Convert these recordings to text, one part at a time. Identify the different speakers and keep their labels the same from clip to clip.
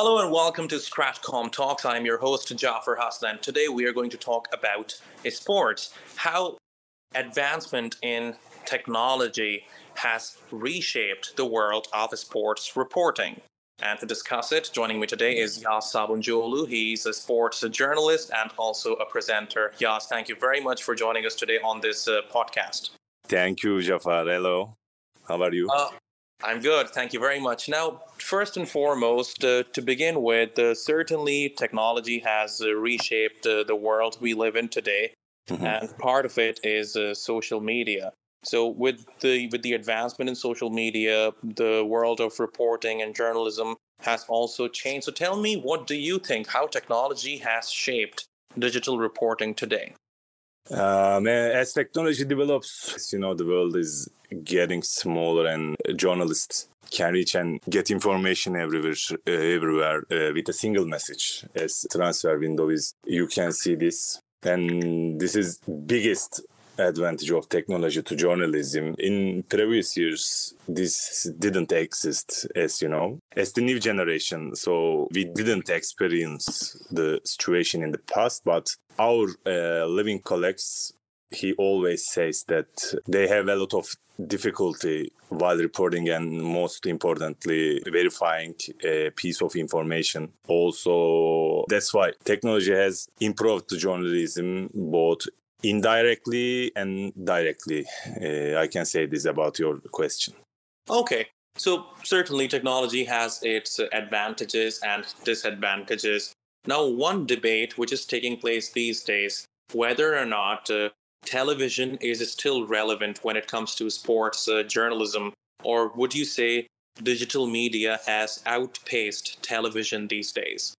Speaker 1: Hello and welcome to Stratcom Talks. I'm your host, Jafar Hassan. Today we are going to talk about sports, how advancement in technology has reshaped the world of sports reporting. And to discuss it, joining me today is Yağız Sabuncuoğlu. He's a sports journalist and also a presenter. Yağız, thank you very much for joining us today on this uh, podcast.
Speaker 2: Thank you, Jafar. Hello. How are you? Uh,
Speaker 1: I'm good. Thank you very much. Now, first and foremost, uh, to begin with, uh, certainly technology has uh, reshaped uh, the world we live in today, mm-hmm. and part of it is uh, social media. So, with the with the advancement in social media, the world of reporting and journalism has also changed. So, tell me, what do you think? How technology has shaped digital reporting today?
Speaker 2: Um, as technology develops, you know, the world is getting smaller, and journalists can reach and get information everywhere, uh, everywhere uh, with a single message. As transfer window is, you can see this, and this is biggest advantage of technology to journalism. In previous years, this didn't exist, as you know, as the new generation. So we didn't experience the situation in the past, but our uh, living colleagues, he always says that they have a lot of difficulty while reporting and most importantly verifying a piece of information also that's why technology has improved journalism both indirectly and directly. Uh, I can say this about your question.
Speaker 1: Okay. So, certainly, technology has its advantages and disadvantages. Now, one debate which is taking place these days whether or not uh, television is still relevant when it comes to sports uh, journalism, or would you say digital media has outpaced television these days?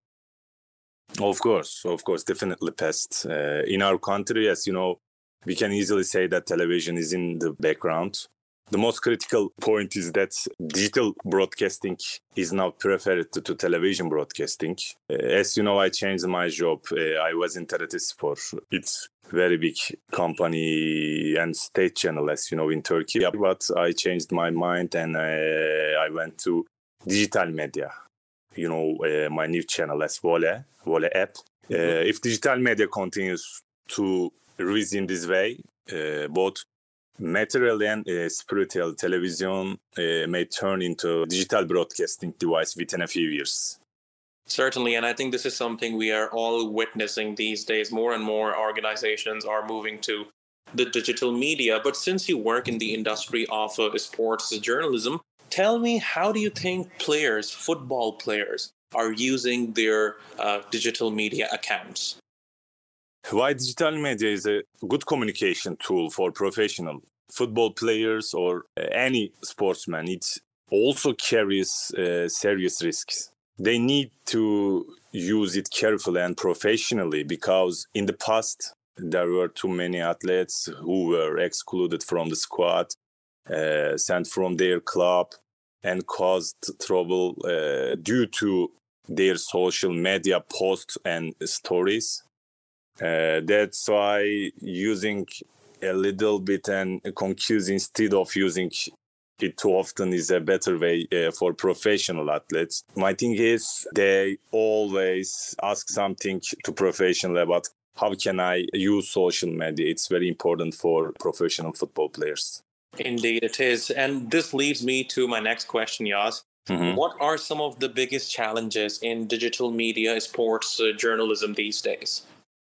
Speaker 2: Of course, of course, definitely past. Uh, in our country, as you know, we can easily say that television is in the background. The most critical point is that digital broadcasting is now preferred to, to television broadcasting. Uh, as you know, I changed my job. Uh, I was in TRT Spor. It's very big company and state channel, as you know, in Turkey. But I changed my mind and uh, I went to digital media you know, uh, my new channel as Vole, Vole app. Uh, mm-hmm. if digital media continues to rise in this way, uh, both material and uh, spiritual television uh, may turn into digital broadcasting device within a few years.
Speaker 1: Certainly, and I think this is something we are all witnessing these days. More and more organizations are moving to the digital media. But since you work in the industry of uh, sports journalism, Tell me, how do you think players, football players, are using their uh, digital media accounts?
Speaker 2: Why digital media is a good communication tool for professional football players or uh, any sportsman. It also carries uh, serious risks. They need to use it carefully and professionally because in the past there were too many athletes who were excluded from the squad sent from their club and caused trouble uh, due to their social media posts and stories. Uh, that's why using a little bit and confuse instead of using it too often is a better way uh, for professional athletes. My thing is they always ask something to professional about how can I use social media. It's very important for professional football players.
Speaker 1: Indeed, it is. And this leads me to my next question, Yağız. Mm-hmm. What are some of the biggest challenges in digital media, sports uh, journalism these days?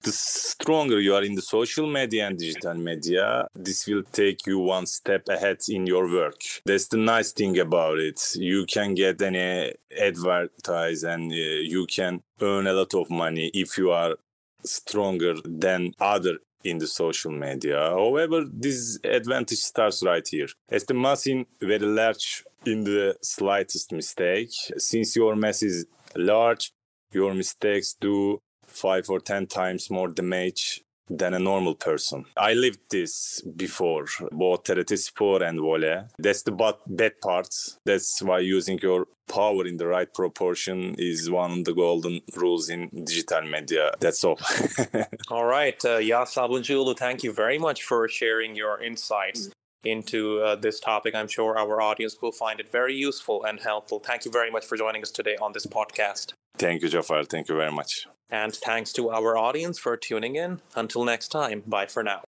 Speaker 2: The stronger you are in the social media and digital media, this will take you one step ahead in your work. That's the nice thing about it. You can get any advertise and uh, you can earn a lot of money if you are stronger than other in the social media. However, this advantage starts right here. As the mass is very large in the slightest mistake, since your mass is large, your mistakes do five or ten times more damage than a normal person. I lived this before, both TRT Spor and Vole. That's the bad part. That's why using your power in the right proportion is one of the golden rules in digital media. That's all.
Speaker 1: all right. Uh, Yağız Sabuncuoğlu, thank you very much for sharing your insights into uh, this topic. I'm sure our audience will find it very useful and helpful. Thank you very much for joining us today on this podcast.
Speaker 2: Thank you, Jafar. Thank you very much.
Speaker 1: And thanks to our audience for tuning in. Until next time, bye for now.